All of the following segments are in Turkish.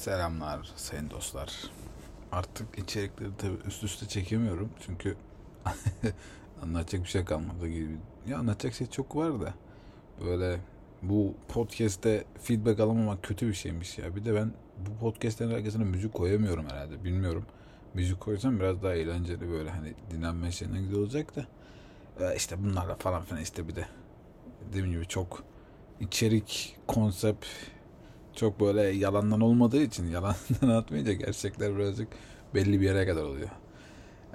Selamlar sayın dostlar. Artık içerikleri tabii üst üste çekemiyorum çünkü anlatacak bir şey kalmadı gibi. Ya anlatacak şey çok var da böyle bu podcast'te feedback alamamak kötü bir şeymiş ya. Bir de ben bu podcast'lerin arkasına müzik koyamıyorum herhalde bilmiyorum. Müzik koysam biraz daha eğlenceli böyle hani dinlenme şeyine güzel olacak da. Ya işte bunlarla falan filan işte bir de dediğim gibi çok içerik, konsept çok böyle yalandan olmadığı için yalandan atmayınca gerçekler birazcık belli bir yere kadar oluyor.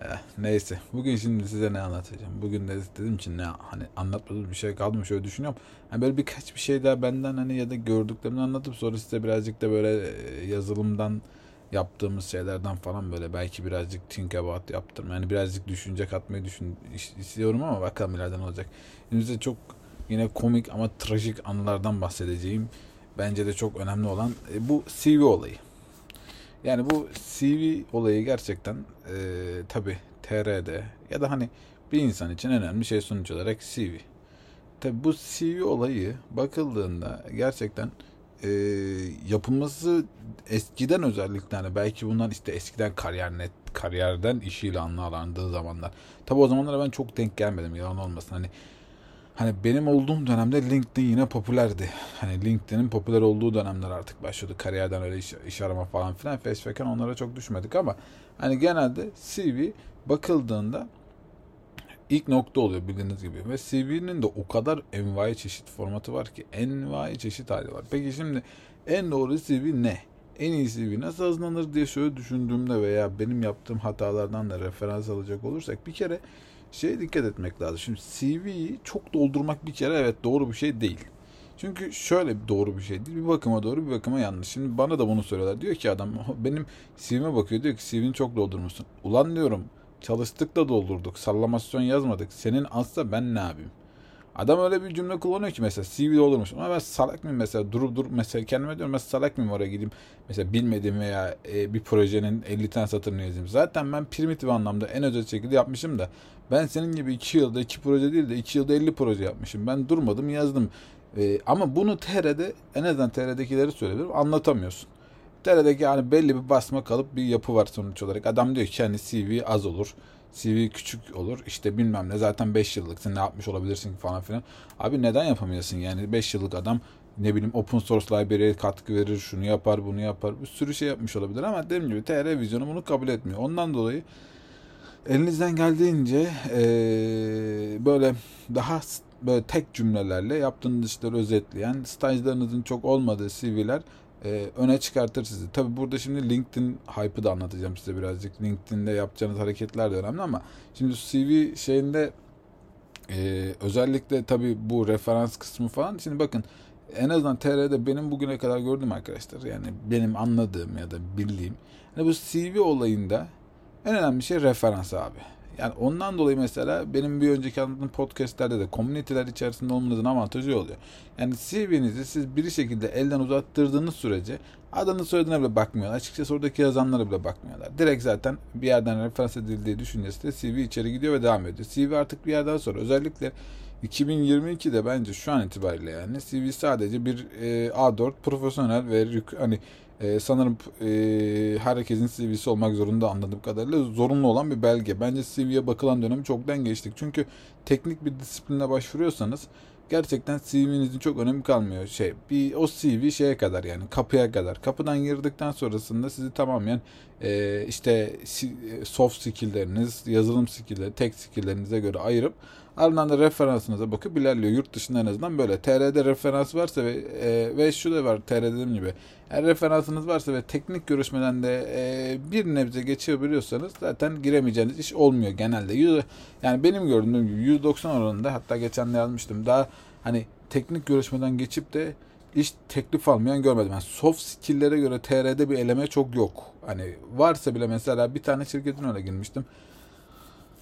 Eh, neyse. Bugün şimdi size ne anlatacağım? Bugün de dedim ki ne hani anlatmadığım bir şey kaldı mı şöyle düşünüyorum. Hani böyle birkaç bir şey daha benden hani ya da gördüklerimi anlatıp sonra size birazcık da böyle e, yazılımdan yaptığımız şeylerden falan böyle belki birazcık think about yaptım. Yani birazcık düşünce katmayı düşün istiyorum ama bakalım ileride ne olacak. Şimdi size çok yine komik ama trajik anılardan bahsedeceğim bence de çok önemli olan e, bu CV olayı. Yani bu CV olayı gerçekten e, tabi TR'de ya da hani bir insan için önemli şey sonuç olarak CV. Tabi bu CV olayı bakıldığında gerçekten e, yapılması eskiden özellikle hani belki bunlar işte eskiden kariyer net kariyerden işiyle anlandığı zamanlar. Tabi o zamanlara ben çok denk gelmedim yalan olmasın. Hani Hani benim olduğum dönemde LinkedIn yine popülerdi. Hani LinkedIn'in popüler olduğu dönemler artık başladı. Kariyerden öyle iş, iş arama falan filan. Facebook'tan onlara çok düşmedik ama hani genelde CV bakıldığında ilk nokta oluyor bildiğiniz gibi. Ve CV'nin de o kadar envai çeşit formatı var ki envai çeşit hali var. Peki şimdi en doğru CV ne? En iyi CV nasıl hazırlanır diye şöyle düşündüğümde veya benim yaptığım hatalardan da referans alacak olursak bir kere şeye dikkat etmek lazım. Şimdi CV'yi çok doldurmak bir kere evet doğru bir şey değil. Çünkü şöyle doğru bir şey değil. Bir bakıma doğru bir bakıma yanlış. Şimdi bana da bunu söylüyorlar. Diyor ki adam benim CV'me bakıyor. Diyor ki CV'ni çok doldurmuşsun. Ulan diyorum çalıştık da doldurduk. Sallamasyon yazmadık. Senin azsa ben ne yapayım? Adam öyle bir cümle kullanıyor ki mesela CV olurmuş. Ama ben salak mıyım mesela durup durup mesela kendime diyorum mesela salak mıyım oraya gideyim mesela bilmediğim veya e, bir projenin 50 tane satırını yazayım. Zaten ben primitif anlamda en özel şekilde yapmışım da ben senin gibi 2 yılda 2 proje değil de 2 yılda 50 proje yapmışım. Ben durmadım yazdım. E, ama bunu TR'de en azından TR'dekileri söyleyebilirim anlatamıyorsun. TR'deki yani belli bir basma kalıp bir yapı var sonuç olarak. Adam diyor ki hani CV az olur CV küçük olur. İşte bilmem ne zaten 5 yıllıksın ne yapmış olabilirsin falan filan. Abi neden yapamıyorsun yani 5 yıllık adam ne bileyim open source library'e katkı verir, şunu yapar, bunu yapar. Bir sürü şey yapmış olabilir ama dediğim gibi TR vizyonu bunu kabul etmiyor. Ondan dolayı elinizden geldiğince ee, böyle daha böyle tek cümlelerle yaptığınız işleri özetleyen, stajlarınızın çok olmadığı CV'ler e, öne çıkartır sizi. Tabi burada şimdi LinkedIn hype'ı da anlatacağım size birazcık. LinkedIn'de yapacağınız hareketler de önemli ama şimdi CV şeyinde e, özellikle tabi bu referans kısmı falan. Şimdi bakın en azından TR'de benim bugüne kadar gördüğüm arkadaşlar yani benim anladığım ya da bildiğim hani bu CV olayında en önemli şey referans abi. Yani ondan dolayı mesela benim bir önceki anlattığım podcastlerde de komüniteler içerisinde olmanızın avantajı oluyor. Yani CV'nizi siz bir şekilde elden uzattırdığınız sürece adını soyadına bile bakmıyorlar. Açıkçası oradaki yazanlara bile bakmıyorlar. Direkt zaten bir yerden referans edildiği düşüncesi de CV içeri gidiyor ve devam ediyor. CV artık bir yerden sonra özellikle 2022'de bence şu an itibariyle yani CV sadece bir e, A4 profesyonel ve hani e, sanırım e, herkesin CV'si olmak zorunda anladığım kadarıyla zorunlu olan bir belge. Bence CV'ye bakılan dönemi çoktan geçtik. Çünkü teknik bir disipline başvuruyorsanız gerçekten CV'nizin çok önemi kalmıyor. Şey, bir o CV şeye kadar yani kapıya kadar. Kapıdan girdikten sonrasında sizi tamamen e, işte soft skill'leriniz, yazılım skill'leri, tek skill'lerinize göre ayırıp ardından da referansınıza bakıp ilerliyor. Yurt dışında en azından böyle. TR'de referans varsa ve e, ve şu da var TR gibi. Eğer referansınız varsa ve teknik görüşmeden de e, bir nebze geçebiliyorsanız zaten giremeyeceğiniz iş olmuyor genelde. Yani benim gördüğüm gibi 190 oranında hatta geçen de yazmıştım. Daha hani teknik görüşmeden geçip de iş teklif almayan görmedim. Yani soft skill'lere göre TR'de bir eleme çok yok. Hani varsa bile mesela bir tane şirketin öyle girmiştim.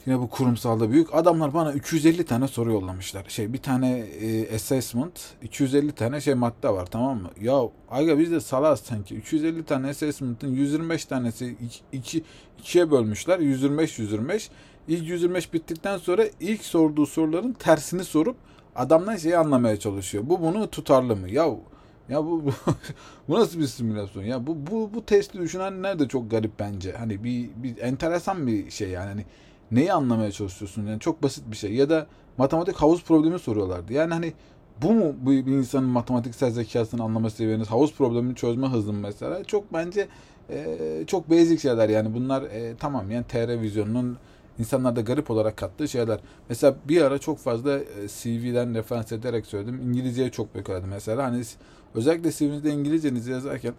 Yine bu kurumsalda büyük. Adamlar bana 250 tane soru yollamışlar. Şey bir tane e, assessment, 250 tane şey madde var tamam mı? Ya aga biz de salaz sanki. 250 tane assessment'ın 125 tanesi 2 ikiye bölmüşler. 125 125. İlk 125 bittikten sonra ilk sorduğu soruların tersini sorup adamdan şeyi anlamaya çalışıyor. Bu bunu tutarlı mı? Ya Ya bu, bu, bu nasıl bir simülasyon? Ya bu bu bu testi düşünenler de çok garip bence. Hani bir bir enteresan bir şey yani. Hani neyi anlamaya çalışıyorsun? Yani çok basit bir şey. Ya da matematik havuz problemi soruyorlardı. Yani hani bu mu bir insanın matematiksel zekasını anlama seviyeniz? Havuz problemini çözme hızım mesela. Çok bence e, çok basic şeyler yani. Bunlar e, tamam yani TR vizyonunun insanlarda garip olarak kattığı şeyler. Mesela bir ara çok fazla e, CV'den referans ederek söyledim. İngilizceye çok beklerdim mesela. Hani özellikle CV'nizde İngilizcenizi yazarken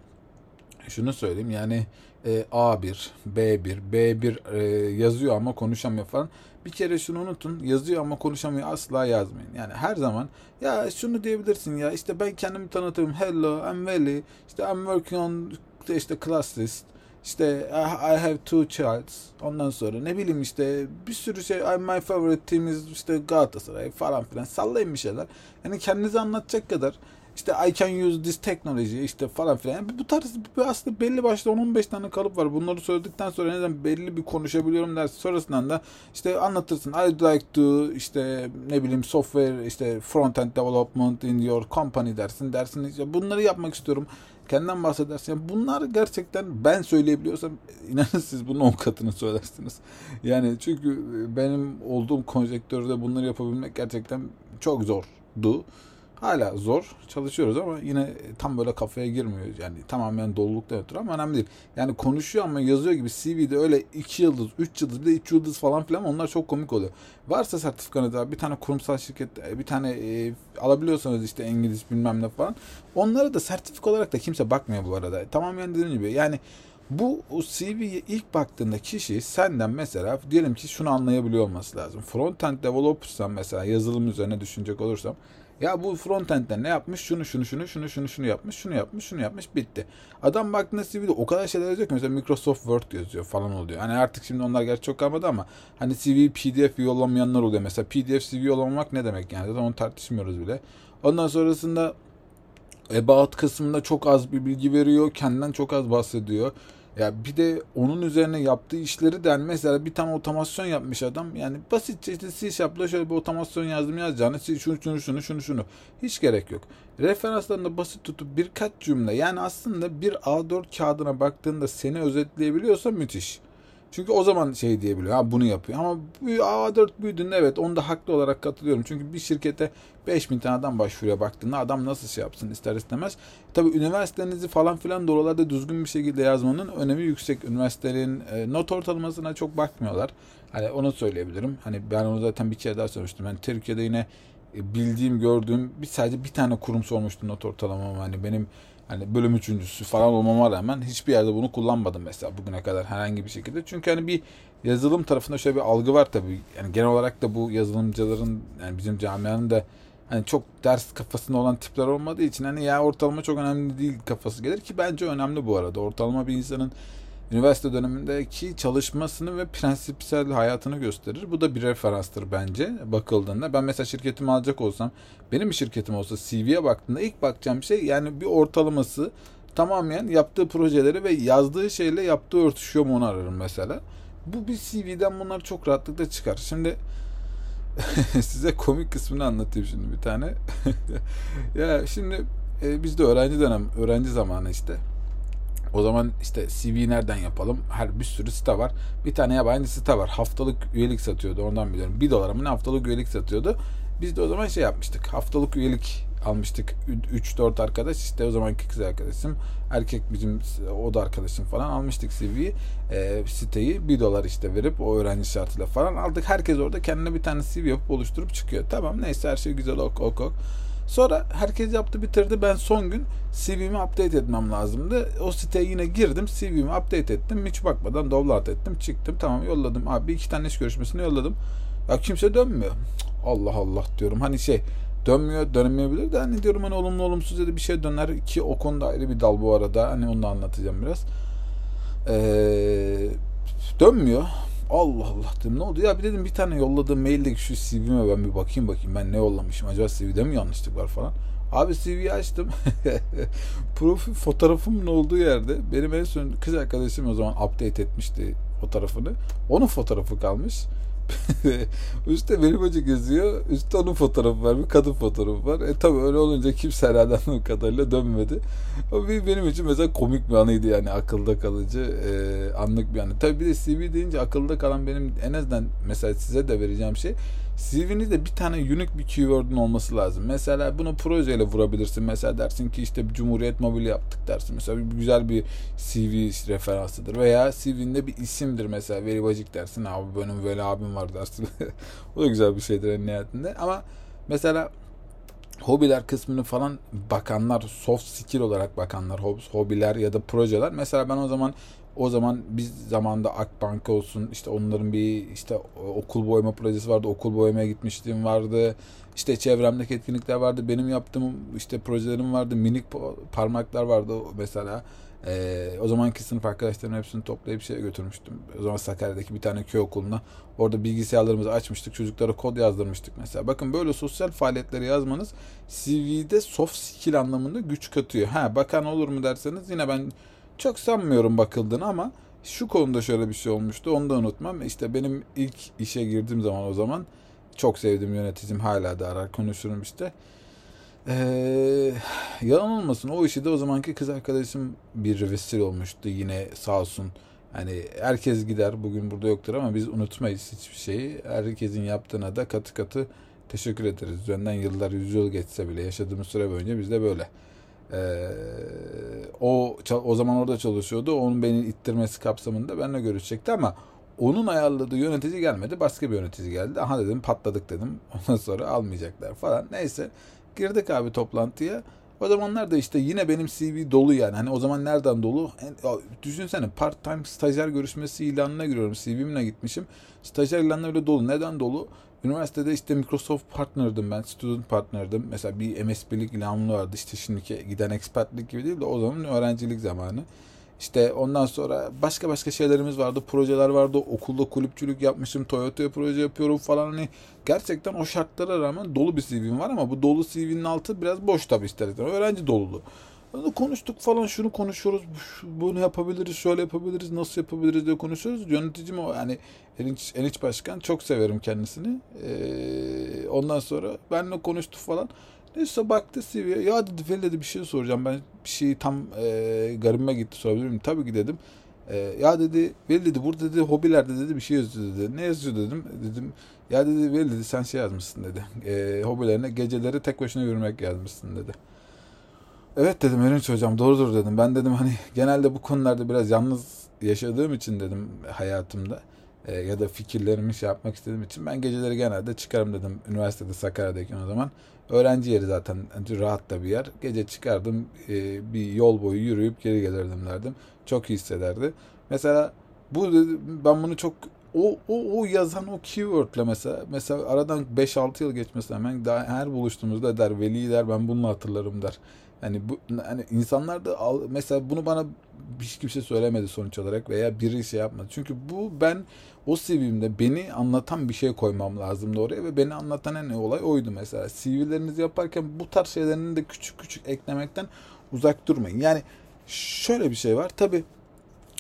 şunu söyleyeyim yani e, A1, B1, B1 e, yazıyor ama konuşamıyor falan. Bir kere şunu unutun yazıyor ama konuşamıyor asla yazmayın. Yani her zaman ya şunu diyebilirsin ya işte ben kendimi tanıtırım. Hello I'm Veli işte I'm working on işte class list işte I have two childs. Ondan sonra ne bileyim işte bir sürü şey. I'm my favorite team is işte Galatasaray falan filan. Sallayın bir şeyler. Yani kendinizi anlatacak kadar işte I can use this technology işte falan filan. Yani bu tarz aslında belli başlı 10-15 tane kalıp var. Bunları söyledikten sonra neden belli bir konuşabiliyorum dersin. Sonrasında da işte anlatırsın. I'd like to işte ne bileyim software işte front end development in your company dersin. Dersin işte bunları yapmak istiyorum kendinden bahsedersin. Yani bunlar gerçekten ben söyleyebiliyorsam inanın siz bunun on katını söylersiniz. Yani çünkü benim olduğum konjektörde bunları yapabilmek gerçekten çok zordu. Hala zor çalışıyoruz ama yine tam böyle kafaya girmiyor. Yani tamamen dolulukta ötürü ama önemli değil. Yani konuşuyor ama yazıyor gibi CV'de öyle 2 yıldız, 3 yıldız bir de 3 yıldız falan filan onlar çok komik oluyor. Varsa sertifikanız bir tane kurumsal şirket bir tane e, alabiliyorsanız işte İngiliz bilmem ne falan. Onlara da sertifik olarak da kimse bakmıyor bu arada. Tamamen dediğim gibi yani bu CV'ye ilk baktığında kişi senden mesela diyelim ki şunu anlayabiliyor olması lazım. Frontend developer'san mesela yazılım üzerine düşünecek olursam ya bu frontend'den ne yapmış? Şunu şunu şunu şunu şunu şunu yapmış, şunu yapmış, şunu yapmış, bitti. Adam baktığında CV'de o kadar şeyler yazıyor ki mesela Microsoft Word yazıyor falan oluyor. Hani artık şimdi onlar gerçi çok kalmadı ama hani CV PDF yollamayanlar oluyor. Mesela PDF CV yollamamak ne demek yani? Zaten onu tartışmıyoruz bile. Ondan sonrasında About kısmında çok az bir bilgi veriyor. Kendinden çok az bahsediyor. Ya bir de onun üzerine yaptığı işleri de mesela bir tane otomasyon yapmış adam. Yani basitçe işte C Sharp'la şöyle bir otomasyon yazdım yazacağını şunu şunu şunu şunu şunu. Hiç gerek yok. Referanslarını basit tutup birkaç cümle yani aslında bir A4 kağıdına baktığında seni özetleyebiliyorsa müthiş. Çünkü o zaman şey diyebiliyor. Ha bunu yapıyor. Ama bu A4 büyüdüğünde evet onu da haklı olarak katılıyorum. Çünkü bir şirkete 5000 tane adam başvuruyor baktığında adam nasıl şey yapsın ister istemez. Tabi üniversitenizi falan filan doğrularda düzgün bir şekilde yazmanın önemi yüksek. Üniversitelerin e, not ortalamasına çok bakmıyorlar. Hani onu söyleyebilirim. Hani ben onu zaten bir kere daha söylemiştim. Ben Türkiye'de yine e, bildiğim, gördüğüm bir sadece bir tane kurum sormuştu not ortalamamı. Hani benim hani bölüm üçüncüsü falan olmama rağmen hiçbir yerde bunu kullanmadım mesela bugüne kadar herhangi bir şekilde. Çünkü hani bir yazılım tarafında şöyle bir algı var tabii. Yani genel olarak da bu yazılımcıların yani bizim camianın da hani çok ders kafasında olan tipler olmadığı için hani ya ortalama çok önemli değil kafası gelir ki bence önemli bu arada. Ortalama bir insanın üniversite dönemindeki çalışmasını ve prensipsel hayatını gösterir. Bu da bir referanstır bence bakıldığında. Ben mesela şirketimi alacak olsam, benim bir şirketim olsa CV'ye baktığında ilk bakacağım şey yani bir ortalaması tamamen yaptığı projeleri ve yazdığı şeyle yaptığı örtüşüyor mu onu ararım mesela. Bu bir CV'den bunlar çok rahatlıkla çıkar. Şimdi size komik kısmını anlatayım şimdi bir tane. ya şimdi e, biz de öğrenci dönem, öğrenci zamanı işte. O zaman işte CV nereden yapalım? Her bir sürü site var. Bir tane yabancı site var. Haftalık üyelik satıyordu. Ondan biliyorum. Bir dolara mı ne haftalık üyelik satıyordu. Biz de o zaman şey yapmıştık. Haftalık üyelik almıştık. 3-4 arkadaş işte o zamanki kız arkadaşım. Erkek bizim o da arkadaşım falan almıştık CV'yi. E, siteyi 1 dolar işte verip o öğrenci şartıyla falan aldık. Herkes orada kendine bir tane CV yapıp oluşturup çıkıyor. Tamam neyse her şey güzel ok ok ok. Sonra herkes yaptı bitirdi. Ben son gün CV'mi update etmem lazımdı. O siteye yine girdim. CV'mi update ettim. Hiç bakmadan download ettim. Çıktım. Tamam yolladım. Abi iki tane iş görüşmesini yolladım. Ya kimse dönmüyor. Allah Allah diyorum. Hani şey dönmüyor dönmeyebilir de hani diyorum hani olumlu olumsuz dedi bir şey döner ki o konuda ayrı bir dal bu arada. Hani onu da anlatacağım biraz. Ee, dönmüyor. Allah Allah dedim ne oldu ya bir dedim bir tane yolladığım maildeki şu CV'me ben bir bakayım bakayım ben ne yollamışım acaba CV'de mi yanlışlık var falan. Abi CV'yi açtım. Profil fotoğrafımın olduğu yerde benim en son kız arkadaşım o zaman update etmişti fotoğrafını. Onun fotoğrafı kalmış. üstte benim bacı geziyor. Üstte onun fotoğrafı var. Bir kadın fotoğrafı var. E tabi öyle olunca kimse herhalde anladığım kadarıyla dönmedi. O bir, benim için mesela komik bir anıydı yani akılda kalıcı e, anlık bir anı. Tabi bir de CV deyince akılda kalan benim en azından mesela size de vereceğim şey CV'nizde bir tane unique bir keyword'un olması lazım. Mesela bunu projeyle vurabilirsin. Mesela dersin ki işte Cumhuriyet Mobil yaptık dersin. Mesela bir, güzel bir CV referansıdır. Veya CV'nde bir isimdir mesela. Veri Bacık dersin. Abi benim böyle abim var dersin. o da güzel bir şeydir en nihayetinde. Ama mesela hobiler kısmını falan bakanlar, soft skill olarak bakanlar, hobiler ya da projeler. Mesela ben o zaman o zaman biz zamanda Akbank olsun işte onların bir işte okul boyama projesi vardı. Okul boyamaya gitmiştim vardı. İşte çevremdeki etkinlikler vardı. Benim yaptığım işte projelerim vardı. Minik parmaklar vardı mesela. Ee, o zamanki sınıf arkadaşlarımın hepsini toplayıp şeye götürmüştüm. O zaman Sakarya'daki bir tane köy okuluna. Orada bilgisayarlarımızı açmıştık. Çocuklara kod yazdırmıştık mesela. Bakın böyle sosyal faaliyetleri yazmanız CV'de soft skill anlamında güç katıyor. Ha bakan olur mu derseniz yine ben çok sanmıyorum bakıldığını ama şu konuda şöyle bir şey olmuştu. Onu da unutmam. İşte benim ilk işe girdiğim zaman o zaman çok sevdiğim yöneticim hala da arar konuşurum işte. Ee, yalan olmasın o işi de o zamanki kız arkadaşım bir vesile olmuştu yine sağ olsun. Hani herkes gider bugün burada yoktur ama biz unutmayız hiçbir şeyi. Herkesin yaptığına da katı katı teşekkür ederiz. Üzerinden yıllar, yüz yıl geçse bile yaşadığımız süre boyunca biz de böyle. Ee, o o zaman orada çalışıyordu. Onun beni ittirmesi kapsamında benimle görüşecekti ama onun ayarladığı yönetici gelmedi. Başka bir yönetici geldi. Aha dedim patladık dedim. Ondan sonra almayacaklar falan. Neyse girdik abi toplantıya. O zamanlar da işte yine benim CV dolu yani. Hani o zaman nereden dolu? Düşünsene part time stajyer görüşmesi ilanına giriyorum. CV'mle gitmişim. Stajyer ilanına öyle dolu. Neden dolu? Üniversitede işte Microsoft partnerdim ben. Student partnerdim. Mesela bir MSP'lik ilanı vardı. İşte şimdiki giden expertlik gibi değil de o zaman öğrencilik zamanı. İşte ondan sonra başka başka şeylerimiz vardı. Projeler vardı. Okulda kulüpçülük yapmışım. Toyota'ya proje yapıyorum falan. Hani gerçekten o şartlara rağmen dolu bir CV'm var ama bu dolu CV'nin altı biraz boş tabii ister Öğrenci dolulu. Konuştuk falan şunu konuşuyoruz. Bunu yapabiliriz, şöyle yapabiliriz, nasıl yapabiliriz diye konuşuyoruz. Yöneticim o yani Eniç, Eniç Başkan çok severim kendisini. Ee, ondan sonra benimle konuştu falan. Neyse baktı CV'ye. Ya dedi Feli dedi bir şey soracağım. Ben bir şey tam e, garibime gitti sorabilir miyim? Tabii ki dedim. E, ya dedi Veli dedi burada dedi hobilerde dedi bir şey yazıyor dedi. Ne yazıyor dedim. Dedim ya dedi Veli dedi sen şey yazmışsın dedi. E, hobilerine geceleri tek başına yürümek yazmışsın dedi. Evet dedim Erinç hocam doğrudur dedim. Ben dedim hani genelde bu konularda biraz yalnız yaşadığım için dedim hayatımda e, ya da fikirlerimi şey yapmak istediğim için ben geceleri genelde çıkarım dedim. Üniversitede Sakarya'dayken o zaman. Öğrenci yeri zaten rahat da bir yer. Gece çıkardım e, bir yol boyu yürüyüp geri gelirdim derdim. Çok iyi hissederdi. Mesela bu ben bunu çok o, o, o yazan o keywordle mesela mesela aradan 5-6 yıl geçmesi hemen daha her buluştuğumuzda der Veli der ben bunu hatırlarım der. Hani bu hani insanlar da al, mesela bunu bana hiç kimse söylemedi sonuç olarak veya biri şey yapmadı. Çünkü bu ben o CV'mde beni anlatan bir şey koymam lazımdı oraya ve beni anlatan en olay oydu mesela. CV'lerinizi yaparken bu tarz şeylerini de küçük küçük eklemekten uzak durmayın. Yani şöyle bir şey var. Tabi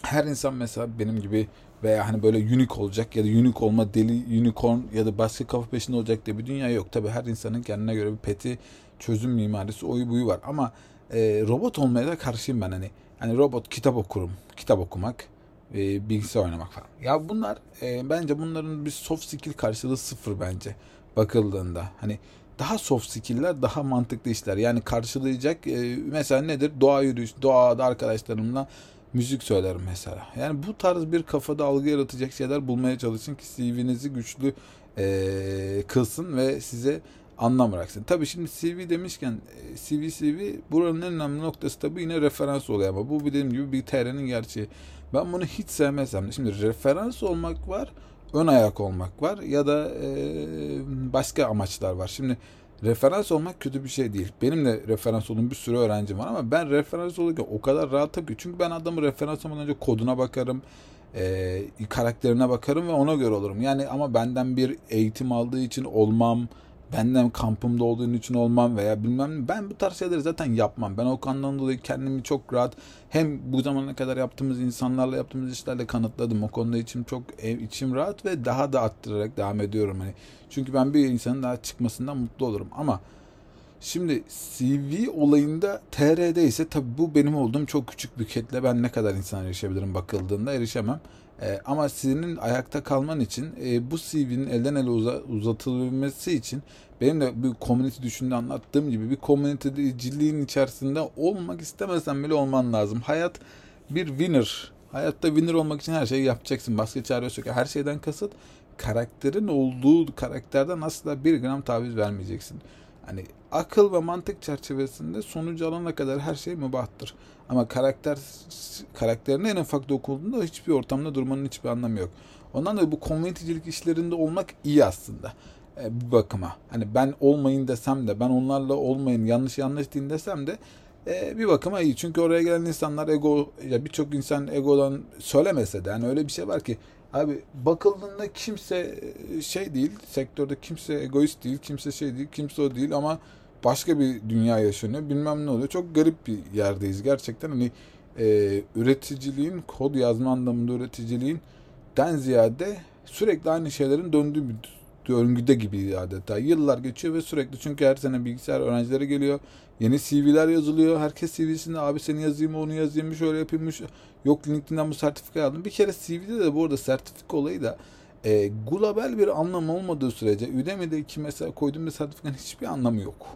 her insan mesela benim gibi veya hani böyle unique olacak ya da unique olma deli unicorn ya da başka kafa peşinde olacak diye bir dünya yok. Tabi her insanın kendine göre bir peti çözüm mimarisi oyu buyu var ama e, robot olmaya da karşıyım ben hani. Hani robot kitap okurum. Kitap okumak, e, bilgisayar oynamak falan. Ya bunlar e, bence bunların bir soft skill karşılığı sıfır bence bakıldığında. Hani daha soft skill'ler daha mantıklı işler. Yani karşılayacak e, mesela nedir? Doğa yürüyüş, doğada arkadaşlarımla müzik söylerim mesela. Yani bu tarz bir kafada algı yaratacak şeyler bulmaya çalışın ki CV'nizi güçlü e, kılsın ve size anlam bıraksın. Tabii şimdi CV demişken CV CV buranın en önemli noktası tabii yine referans oluyor ama bu dediğim gibi bir TR'nin gerçeği. Ben bunu hiç sevmezsem şimdi referans olmak var, ön ayak olmak var ya da e, başka amaçlar var. Şimdi referans olmak kötü bir şey değil. Benim de referans olduğum bir sürü öğrencim var ama ben referans olurken o kadar rahatım ki. Çünkü ben adamı referans olmadan önce koduna bakarım, e, karakterine bakarım ve ona göre olurum. Yani ama benden bir eğitim aldığı için olmam, benden kampımda olduğun için olmam veya bilmem. Ben bu tarz şeyleri zaten yapmam. Ben o konudan dolayı kendimi çok rahat hem bu zamana kadar yaptığımız insanlarla yaptığımız işlerle kanıtladım. O konuda içim çok içim rahat ve daha da arttırarak devam ediyorum. Hani çünkü ben bir insanın daha çıkmasından mutlu olurum. Ama Şimdi CV olayında TR'de ise tabii bu benim olduğum çok küçük bir kitle. Ben ne kadar insan erişebilirim bakıldığında erişemem. E, ama senin ayakta kalman için e, bu CV'nin elden ele uza, uzatılabilmesi için benim de bir community düşünde anlattığım gibi bir communityciliğin içerisinde olmak istemesen bile olman lazım. Hayat bir winner. Hayatta winner olmak için her şeyi yapacaksın. Başka çare yok. Her şeyden kasıt karakterin olduğu karakterden asla bir gram taviz vermeyeceksin. Hani akıl ve mantık çerçevesinde sonucu alana kadar her şey mübahtır. Ama karakter karakterine en ufak dokunduğunda hiçbir ortamda durmanın hiçbir anlamı yok. Ondan dolayı bu komünitecilik işlerinde olmak iyi aslında. E, bir bakıma. Hani ben olmayın desem de ben onlarla olmayın yanlış yanlış din desem de e, bir bakıma iyi. Çünkü oraya gelen insanlar ego ya birçok insan egodan söylemese de yani öyle bir şey var ki Abi bakıldığında kimse e, şey değil, sektörde kimse egoist değil, kimse şey değil, kimse o değil ama başka bir dünya yaşanıyor. Bilmem ne oluyor. Çok garip bir yerdeyiz gerçekten. Hani e, üreticiliğin, kod yazma anlamında üreticiliğin den ziyade sürekli aynı şeylerin döndüğü bir döngüde gibi adeta. Yıllar geçiyor ve sürekli çünkü her sene bilgisayar öğrencileri geliyor. Yeni CV'ler yazılıyor. Herkes CV'sinde abi seni yazayım onu yazayım şöyle yapayım. Yok LinkedIn'den bu sertifikayı aldım. Bir kere CV'de de bu arada sertifika olayı da e, global bir anlam olmadığı sürece Udemy'deki mesela koyduğum bir sertifikanın hiçbir anlamı yok.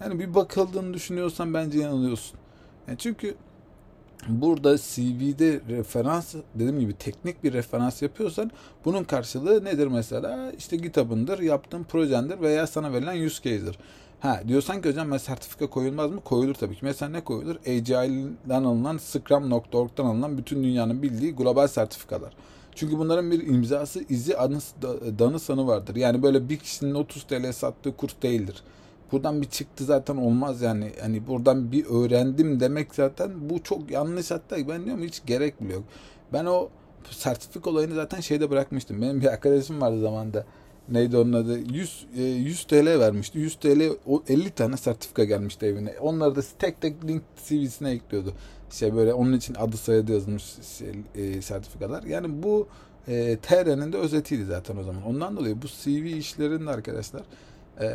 Yani bir bakıldığını düşünüyorsan bence yanılıyorsun. Yani çünkü burada CV'de referans dediğim gibi teknik bir referans yapıyorsan bunun karşılığı nedir mesela? İşte GitHub'ındır, yaptığın projendir veya sana verilen use case'dir. Ha diyorsan ki hocam ben sertifika koyulmaz mı? Koyulur tabii ki. Mesela ne koyulur? Agile'den alınan, Scrum.org'dan alınan bütün dünyanın bildiği global sertifikalar. Çünkü bunların bir imzası, izi, anısı, danı sanı vardır. Yani böyle bir kişinin 30 TL sattığı kurs değildir. Buradan bir çıktı zaten olmaz yani. Hani buradan bir öğrendim demek zaten bu çok yanlış hatta ben diyorum hiç gerek bile yok. Ben o sertifik olayını zaten şeyde bırakmıştım. Benim bir arkadaşım vardı zamanda neydi onun adı 100 100 TL vermişti. 100 TL o 50 tane sertifika gelmişti evine. Onları da tek tek link CV'sine ekliyordu. Şey böyle onun için adı soyadı yazılmış şey, e, sertifikalar. Yani bu e, TR'nin de özetiydi zaten o zaman. Ondan dolayı bu CV işlerinde arkadaşlar e,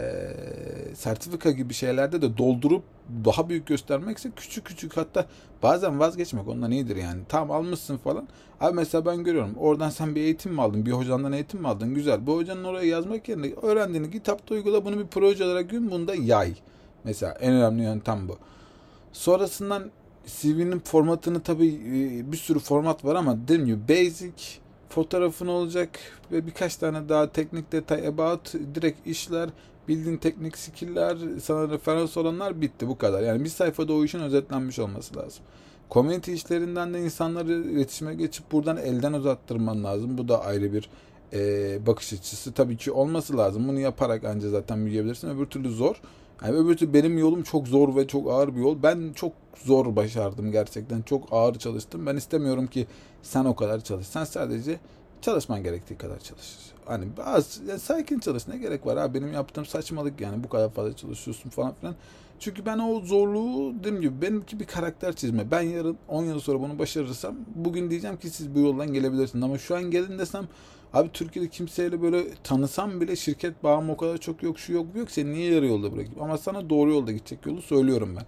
sertifika gibi şeylerde de doldurup daha büyük göstermekse küçük küçük hatta bazen vazgeçmek ondan iyidir yani. Tam almışsın falan. Abi mesela ben görüyorum. Oradan sen bir eğitim mi aldın? Bir hocandan eğitim mi aldın? Güzel. Bu hocanın oraya yazmak yerine öğrendiğini GitHub'da uygula. Bunu bir proje olarak gün bunda yay. Mesela en önemli yöntem bu. Sonrasından CV'nin formatını tabii e, bir sürü format var ama dediğim gibi basic fotoğrafın olacak ve birkaç tane daha teknik detay about direkt işler bildiğin teknik skill'ler sana referans olanlar bitti bu kadar. Yani bir sayfada o işin özetlenmiş olması lazım. Community işlerinden de insanları iletişime geçip buradan elden uzattırman lazım. Bu da ayrı bir e, bakış açısı. Tabii ki olması lazım. Bunu yaparak ancak zaten büyüyebilirsin. Öbür türlü zor. Yani öbür türlü benim yolum çok zor ve çok ağır bir yol. Ben çok zor başardım gerçekten. Çok ağır çalıştım. Ben istemiyorum ki sen o kadar çalış. Sen sadece çalışman gerektiği kadar çalış. Hani az yani sakin çalış ne gerek var abi benim yaptığım saçmalık yani bu kadar fazla çalışıyorsun falan filan. Çünkü ben o zorluğu dediğim gibi benimki bir karakter çizme. Ben yarın 10 yıl sonra bunu başarırsam bugün diyeceğim ki siz bu yoldan gelebilirsiniz. Ama şu an gelin desem abi Türkiye'de kimseyle böyle tanısam bile şirket bağım o kadar çok yok şu yok bu yok. Seni niye yarı yolda bırakayım? Ama sana doğru yolda gidecek yolu söylüyorum ben.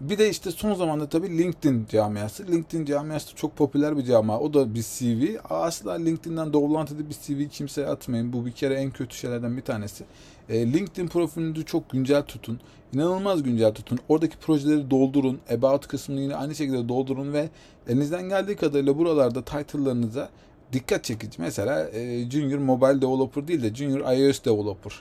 Bir de işte son zamanda tabii LinkedIn camiası. LinkedIn camiası çok popüler bir camia. O da bir CV. Asla LinkedIn'den doğrulantılı bir CV kimseye atmayın. Bu bir kere en kötü şeylerden bir tanesi. E, LinkedIn profilinizi çok güncel tutun. İnanılmaz güncel tutun. Oradaki projeleri doldurun. About kısmını yine aynı şekilde doldurun ve elinizden geldiği kadarıyla buralarda title'larınıza dikkat çekici. Mesela e, Junior Mobile Developer değil de Junior iOS Developer,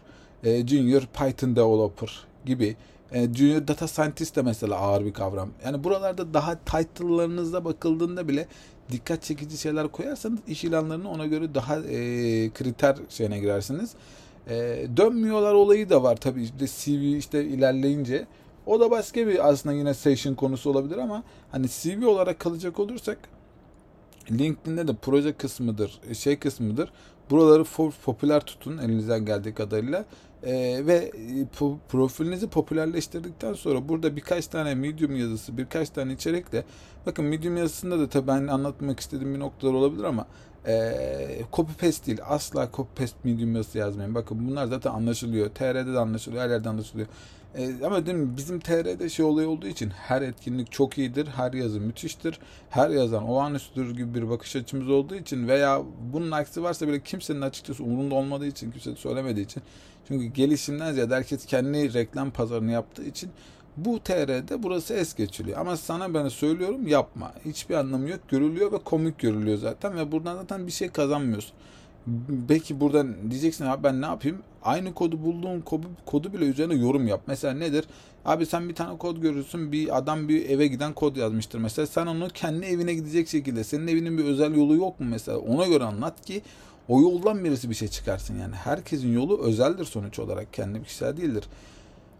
e, Junior Python Developer gibi e, Junior Data Scientist de mesela ağır bir kavram. Yani buralarda daha title'larınızda bakıldığında bile dikkat çekici şeyler koyarsanız iş ilanlarını ona göre daha e, kriter şeyine girersiniz. E, dönmüyorlar olayı da var tabii işte CV işte ilerleyince. O da başka bir aslında yine session konusu olabilir ama hani CV olarak kalacak olursak LinkedIn'de de proje kısmıdır, şey kısmıdır. Buraları popüler tutun elinizden geldiği kadarıyla. Ee, ve po- profilinizi popülerleştirdikten sonra burada birkaç tane medium yazısı, birkaç tane içerikle bakın medium yazısında da tabii ben anlatmak istediğim bir noktalar olabilir ama e, copy paste değil. Asla copy paste medium yazısı yazmayın. Bakın bunlar zaten anlaşılıyor. TR'de de anlaşılıyor. Her yerde anlaşılıyor. E, ama değil mi? Bizim TR'de şey olay olduğu için her etkinlik çok iyidir. Her yazı müthiştir. Her yazan olağanüstüdür gibi bir bakış açımız olduğu için veya bunun aksi varsa bile kimsenin açıkçası umurunda olmadığı için, kimse söylemediği için. Çünkü gelişimden ziyade herkes kendi reklam pazarını yaptığı için bu TR'de burası es geçiliyor. Ama sana ben söylüyorum yapma. Hiçbir anlamı yok. Görülüyor ve komik görülüyor zaten ve buradan zaten bir şey kazanmıyorsun. Belki buradan diyeceksin abi ben ne yapayım? Aynı kodu bulduğun kodu, bile üzerine yorum yap. Mesela nedir? Abi sen bir tane kod görürsün. Bir adam bir eve giden kod yazmıştır. Mesela sen onu kendi evine gidecek şekilde. Senin evinin bir özel yolu yok mu mesela? Ona göre anlat ki o yoldan birisi bir şey çıkarsın. Yani herkesin yolu özeldir sonuç olarak. Kendi kişisel değildir.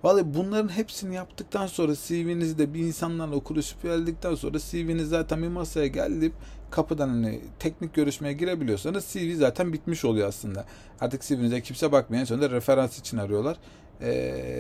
Vallahi bunların hepsini yaptıktan sonra CV'nizi de bir insanlarla konuşup geldikten sonra CV'niz zaten bir masaya gelip kapıdan hani teknik görüşmeye girebiliyorsanız CV zaten bitmiş oluyor aslında. Artık CV'nize kimse bakmayan sonra referans için arıyorlar. E,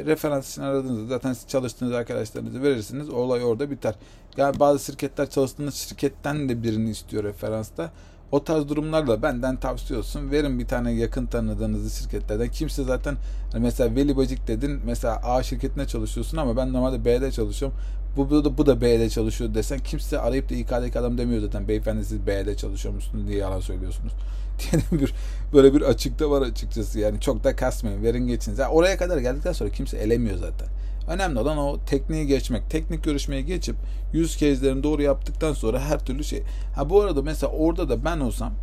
referans için aradığınızda zaten çalıştığınız arkadaşlarınızı verirsiniz. Olay orada biter. Yani bazı şirketler çalıştığınız şirketten de birini istiyor referansta. O tarz durumlarla benden tavsiye olsun. Verin bir tane yakın tanıdığınız şirketlerden. Kimse zaten hani mesela Veli Bacık dedin. Mesela A şirketine çalışıyorsun ama ben normalde B'de çalışıyorum. Bu, bu da, bu da B'de çalışıyor desen kimse arayıp da İK'deki adam demiyor zaten. Beyefendi siz B'de çalışıyor musunuz diye yalan söylüyorsunuz. diye bir böyle bir açıkta var açıkçası. Yani çok da kasmayın. Verin geçin. Zaten oraya kadar geldikten sonra kimse elemiyor zaten. Önemli olan o tekniği geçmek. Teknik görüşmeye geçip yüz case'lerini doğru yaptıktan sonra her türlü şey. Ha bu arada mesela orada da ben olsam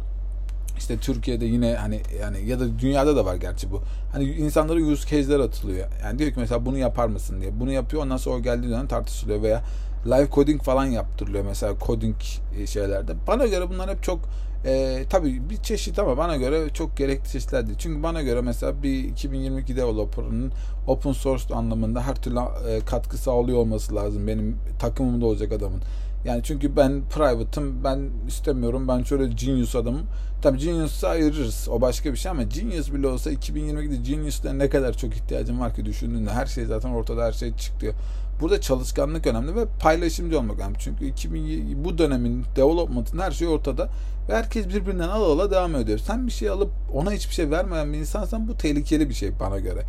işte Türkiye'de yine hani yani ya da dünyada da var gerçi bu. Hani insanlara yüz case'ler atılıyor. Yani diyor ki mesela bunu yapar mısın diye. Bunu yapıyor ondan sonra o geldiği zaman tartışılıyor veya live coding falan yaptırılıyor mesela coding e, şeylerde. Bana göre bunlar hep çok e, tabii bir çeşit ama bana göre çok gerekli çeşitler değil. Çünkü bana göre mesela bir 2022 developer'ın open source anlamında her türlü e, katkı sağlıyor olması lazım benim takımımda olacak adamın. Yani çünkü ben private'ım, ben istemiyorum, ben şöyle genius adamım. Tabii genius'u ayırırız, o başka bir şey ama genius bile olsa 2022'de genius'ta ne kadar çok ihtiyacım var ki düşündüğünde her şey zaten ortada, her şey çıktı. Burada çalışkanlık önemli ve paylaşımcı olmak önemli. Çünkü 2000, bu dönemin development'ın her şey ortada ve herkes birbirinden ala ala devam ediyor. Sen bir şey alıp ona hiçbir şey vermeyen bir insansan bu tehlikeli bir şey bana göre.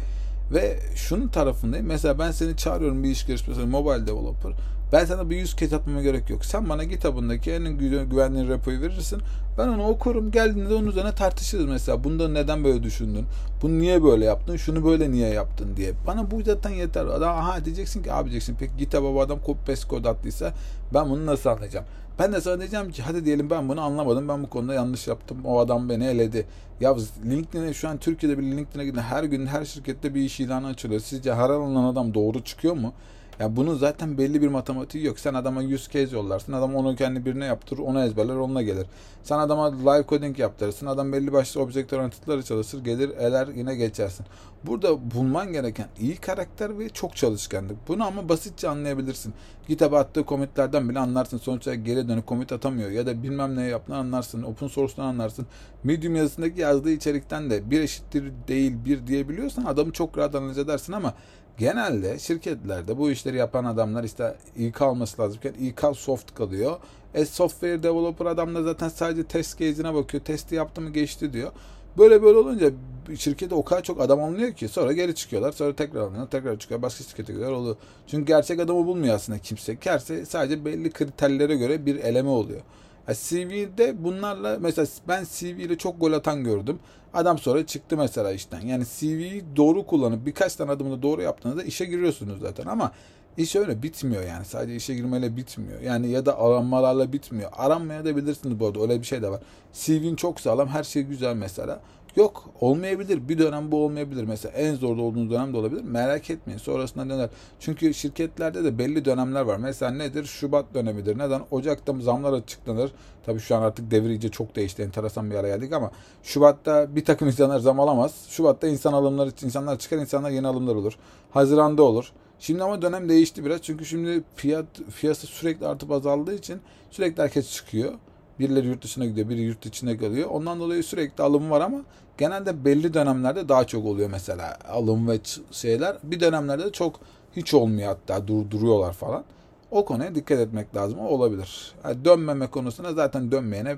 Ve şunun tarafındayım. Mesela ben seni çağırıyorum bir iş görüşmesine mobile developer. Ben sana bir yüz kez atmama gerek yok. Sen bana GitHub'ındaki en güvenli repoyu verirsin. Ben onu okurum. Geldiğinde onun üzerine tartışırız mesela. Bunda neden böyle düşündün? Bunu niye böyle yaptın? Şunu böyle niye yaptın diye. Bana bu zaten yeter. Adam aha diyeceksin ki abi diyeceksin. Peki GitHub'a bu adam copy paste kod attıysa ben bunu nasıl anlayacağım? Ben de sana diyeceğim ki hadi diyelim ben bunu anlamadım. Ben bu konuda yanlış yaptım. O adam beni eledi. Ya LinkedIn'e şu an Türkiye'de bir LinkedIn'e gidin her gün her şirkette bir iş ilanı açılıyor. Sizce her alınan adam doğru çıkıyor mu? Ya bunun zaten belli bir matematiği yok. Sen adama 100 kez yollarsın. Adam onu kendi birine yaptırır. Onu ezberler. Onunla gelir. Sen adama live coding yaptırırsın. Adam belli başlı object oriented'ları çalışır. Gelir eler yine geçersin. Burada bulman gereken iyi karakter ve çok çalışkanlık. Bunu ama basitçe anlayabilirsin. GitHub'a attığı commitlerden bile anlarsın. Sonuçta geri dönüp commit atamıyor. Ya da bilmem ne yaptığını anlarsın. Open source'dan anlarsın. Medium yazısındaki yazdığı içerikten de bir eşittir değil bir diyebiliyorsan adamı çok rahat analiz edersin ama genelde şirketlerde bu işleri yapan adamlar işte İK olması lazımken İK soft kalıyor. E software developer adam da zaten sadece test case'ine bakıyor. Testi yaptı mı geçti diyor. Böyle böyle olunca şirkete o kadar çok adam alınıyor ki sonra geri çıkıyorlar. Sonra tekrar alınıyor. Tekrar çıkıyor. Başka şirkete gidiyor. Oluyor. Çünkü gerçek adamı bulmuyor aslında kimse. Kerse sadece belli kriterlere göre bir eleme oluyor. Yani CV'de bunlarla mesela ben CV ile çok gol atan gördüm. Adam sonra çıktı mesela işten. Yani CV'yi doğru kullanıp birkaç tane adımını doğru yaptığınızda işe giriyorsunuz zaten ama iş öyle bitmiyor yani. Sadece işe girmeyle bitmiyor. Yani ya da aranmalarla bitmiyor. Aranmaya da bilirsiniz bu arada. Öyle bir şey de var. CV'in çok sağlam. Her şey güzel mesela. Yok olmayabilir. Bir dönem bu olmayabilir. Mesela en zorda olduğunuz dönem de olabilir. Merak etmeyin. Sonrasında döner. Çünkü şirketlerde de belli dönemler var. Mesela nedir? Şubat dönemidir. Neden? Ocak'ta zamlar açıklanır. Tabii şu an artık devir iyice çok değişti. Enteresan bir araya geldik ama Şubat'ta bir takım insanlar zam alamaz. Şubat'ta insan alımları, insanlar çıkar, insanlar yeni alımlar olur. Haziranda olur. Şimdi ama dönem değişti biraz. Çünkü şimdi fiyat fiyatı sürekli artıp azaldığı için sürekli herkes çıkıyor. Birileri yurt dışına gidiyor, biri yurt içine kalıyor. Ondan dolayı sürekli alım var ama genelde belli dönemlerde daha çok oluyor mesela alım ve şeyler. Bir dönemlerde de çok hiç olmuyor hatta durduruyorlar falan. O konuya dikkat etmek lazım. O olabilir. Yani dönmeme konusuna zaten dönmeyene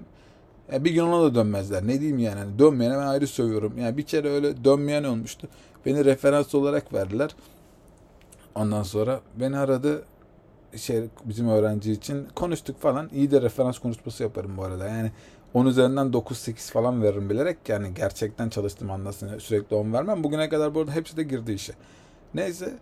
bir gün ona da dönmezler. Ne diyeyim yani. yani dönmeyene ben ayrı sövüyorum. Yani bir kere öyle dönmeyen olmuştu. Beni referans olarak verdiler. Ondan sonra beni aradı şey bizim öğrenci için konuştuk falan. İyi de referans konuşması yaparım bu arada. Yani 10 üzerinden 9-8 falan veririm bilerek. Yani gerçekten çalıştım anlasın. Sürekli 10 vermem. Bugüne kadar bu arada hepsi de girdi işe. Neyse.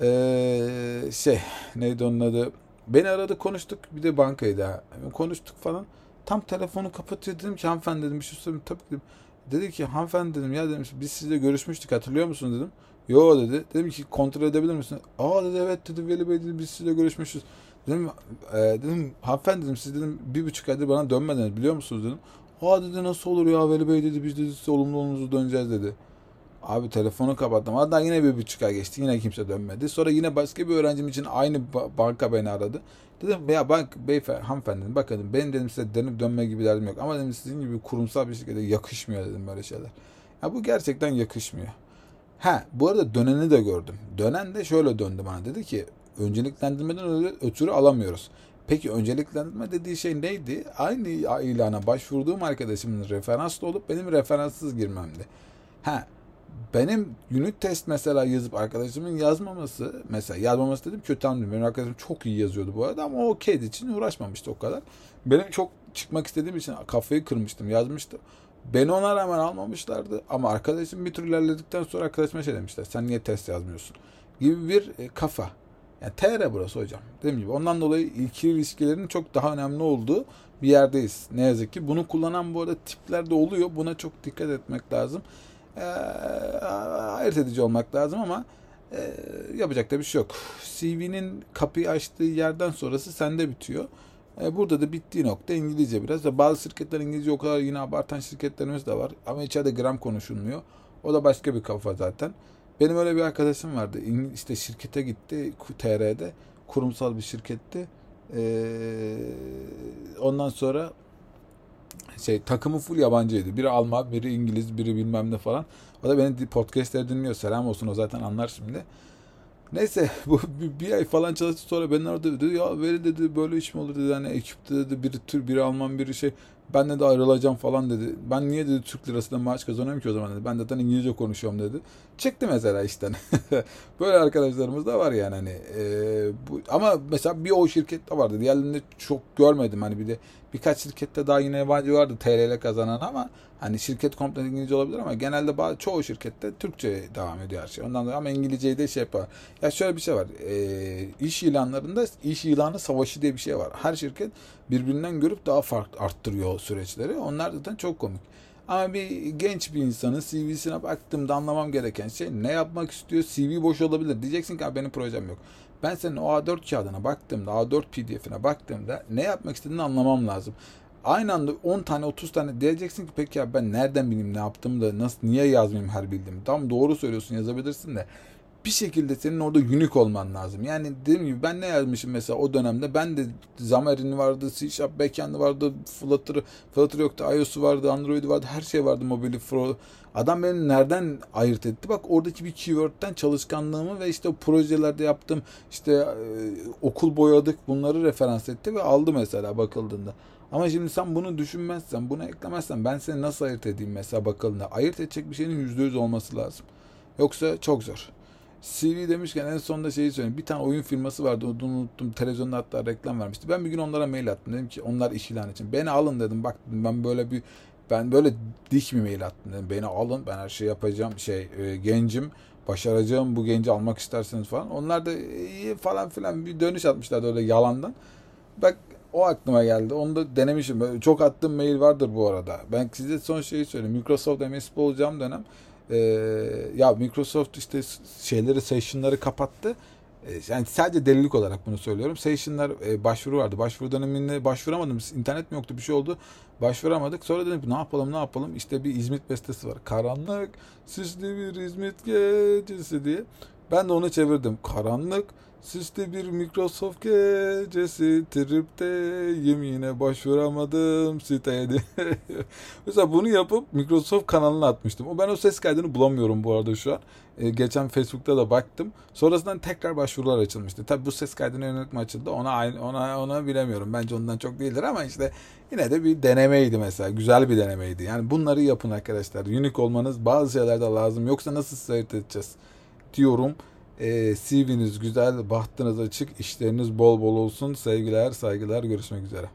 Ee, şey neydi onun adı? Beni aradı konuştuk. Bir de bankaydı ha. Konuştuk falan. Tam telefonu kapatıyor dedim ki hanımefendi dedim bir şey söyleyeyim. Tabii dedim. Dedi ki hanımefendi dedim ya dedim biz sizle görüşmüştük hatırlıyor musun dedim. Yo dedi. Dedim ki kontrol edebilir misin? Aa dedi evet dedi Veli Bey dedi biz sizle görüşmüşüz. Dedim, e, dedim hanımefendi dedim siz dedim bir buçuk aydır bana dönmediniz biliyor musunuz dedim. Aa dedi nasıl olur ya Veli Bey dedi biz dedi size olumlu olumsuz döneceğiz dedi. Abi telefonu kapattım. Hatta yine bir buçuk ay geçti. Yine kimse dönmedi. Sonra yine başka bir öğrencim için aynı banka beni aradı. Dedim ya bank beyefendi hanımefendi bakın benim dedim size dönüp dönme gibi derdim yok. Ama dedim sizin gibi kurumsal bir şekilde yakışmıyor dedim böyle şeyler. Ya bu gerçekten yakışmıyor. Ha bu arada döneni de gördüm. Dönen de şöyle döndü bana. Dedi ki önceliklendirmeden ötürü alamıyoruz. Peki önceliklendirme dediği şey neydi? Aynı ilana başvurduğum arkadaşımın referanslı olup benim referanssız girmemdi. Ha benim unit test mesela yazıp arkadaşımın yazmaması mesela yazmaması dedim kötü anlıyorum. Benim arkadaşım çok iyi yazıyordu bu arada ama o kedi için uğraşmamıştı o kadar. Benim çok çıkmak istediğim için kafayı kırmıştım yazmıştım. Beni ona rağmen almamışlardı ama arkadaşım bir tür ilerledikten sonra arkadaşıma şey demişler. Sen niye test yazmıyorsun? Gibi bir e, kafa. Yani TR burası hocam. Dediğim gibi ondan dolayı ilk ilişkilerin çok daha önemli olduğu bir yerdeyiz. Ne yazık ki. Bunu kullanan bu arada tipler de oluyor. Buna çok dikkat etmek lazım. Ee, ayırt edici olmak lazım ama e, yapacak da bir şey yok. CV'nin kapıyı açtığı yerden sonrası sende bitiyor. E, burada da bittiği nokta İngilizce biraz. Da bazı şirketler İngilizce o kadar yine abartan şirketlerimiz de var. Ama içeride gram konuşulmuyor. O da başka bir kafa zaten. Benim öyle bir arkadaşım vardı. İşte şirkete gitti TR'de. Kurumsal bir şirketti. Ee, ondan sonra şey takımı full yabancıydı. Biri Alman, biri İngiliz, biri bilmem ne falan. O da beni podcastleri dinliyor. Selam olsun o zaten anlar şimdi. Neyse bu bir, bir ay falan çalıştı sonra ben orada dedi ya veri dedi böyle iş mi olur dedi hani ekipte dedi biri Türk biri Alman biri şey ben de ayrılacağım falan dedi. Ben niye dedi Türk lirasında maaş kazanıyorum ki o zaman dedi. Ben zaten İngilizce konuşuyorum dedi. Çıktı mesela işten. Böyle arkadaşlarımız da var yani hani. E, bu, ama mesela bir o şirkette vardı. Diğerlerinde çok görmedim. Hani bir de birkaç şirkette daha yine yabancı vardı TL kazanan ama hani şirket komple İngilizce olabilir ama genelde bazı, çoğu şirkette Türkçe devam ediyor her şey. Ondan dolayı ama İngilizceyi de şey yapar. Ya şöyle bir şey var. E, iş ilanlarında iş ilanı savaşı diye bir şey var. Her şirket birbirinden görüp daha farklı arttırıyor süreçleri. Onlar zaten çok komik. Ama bir genç bir insanın CV'sine baktığımda anlamam gereken şey ne yapmak istiyor? CV boş olabilir. Diyeceksin ki benim projem yok. Ben senin o A4 kağıdına baktığımda, A4 PDF'ine baktığımda ne yapmak istediğini anlamam lazım. Aynı anda 10 tane 30 tane diyeceksin ki peki ya ben nereden bileyim ne yaptım da nasıl niye yazmayayım her bildiğimi. Tam doğru söylüyorsun yazabilirsin de bir şekilde senin orada unik olman lazım. Yani dediğim gibi ben ne yazmışım mesela o dönemde ben de Xamarin vardı, C Sharp backend'i vardı, Flutter, Flutter yoktu, iOS'u vardı, Android'i vardı, her şey vardı mobili, Pro. Adam beni nereden ayırt etti? Bak oradaki bir keyword'den çalışkanlığımı ve işte projelerde yaptım, işte e, okul boyadık bunları referans etti ve aldı mesela bakıldığında. Ama şimdi sen bunu düşünmezsen, bunu eklemezsen ben seni nasıl ayırt edeyim mesela bakıldığında? Ayırt edecek bir şeyin %100 olması lazım. Yoksa çok zor. CV demişken en sonunda şeyi söyleyeyim. Bir tane oyun firması vardı. Onu unuttum. Televizyonda hatta reklam vermişti. Ben bir gün onlara mail attım. Dedim ki onlar iş ilan için. Beni alın dedim. Bak dedim, ben böyle bir ben böyle dik bir mail attım dedim. Beni alın. Ben her şeyi yapacağım. Şey e, gencim. Başaracağım. Bu genci almak isterseniz falan. Onlar da iyi falan filan bir dönüş atmışlardı öyle yalandan. Bak o aklıma geldi. Onu da denemişim. Çok attığım mail vardır bu arada. Ben size son şeyi söyleyeyim. Microsoft MSP olacağım dönem e, ya Microsoft işte şeyleri session'ları kapattı. E, yani sadece delilik olarak bunu söylüyorum. Session'lar e, başvuru vardı. Başvuru döneminde başvuramadım. İnternet mi yoktu bir şey oldu. Başvuramadık. Sonra dedim ki ne yapalım ne yapalım. İşte bir İzmit bestesi var. Karanlık, süslü bir İzmit gecesi diye. Ben de onu çevirdim. Karanlık, Süslü bir Microsoft gecesi tripte yemine başvuramadım siteye Mesela bunu yapıp Microsoft kanalına atmıştım. O ben o ses kaydını bulamıyorum bu arada şu an. Ee, geçen Facebook'ta da baktım. Sonrasında tekrar başvurular açılmıştı. Tabi bu ses kaydını yönetme açıldı. Ona aynı ona ona bilemiyorum. Bence ondan çok değildir ama işte yine de bir denemeydi mesela. Güzel bir denemeydi. Yani bunları yapın arkadaşlar. Unique olmanız bazı şeylerde lazım. Yoksa nasıl seyret edeceğiz diyorum. E, CV'niz güzel, bahtınız açık, işleriniz bol bol olsun. Sevgiler, saygılar, görüşmek üzere.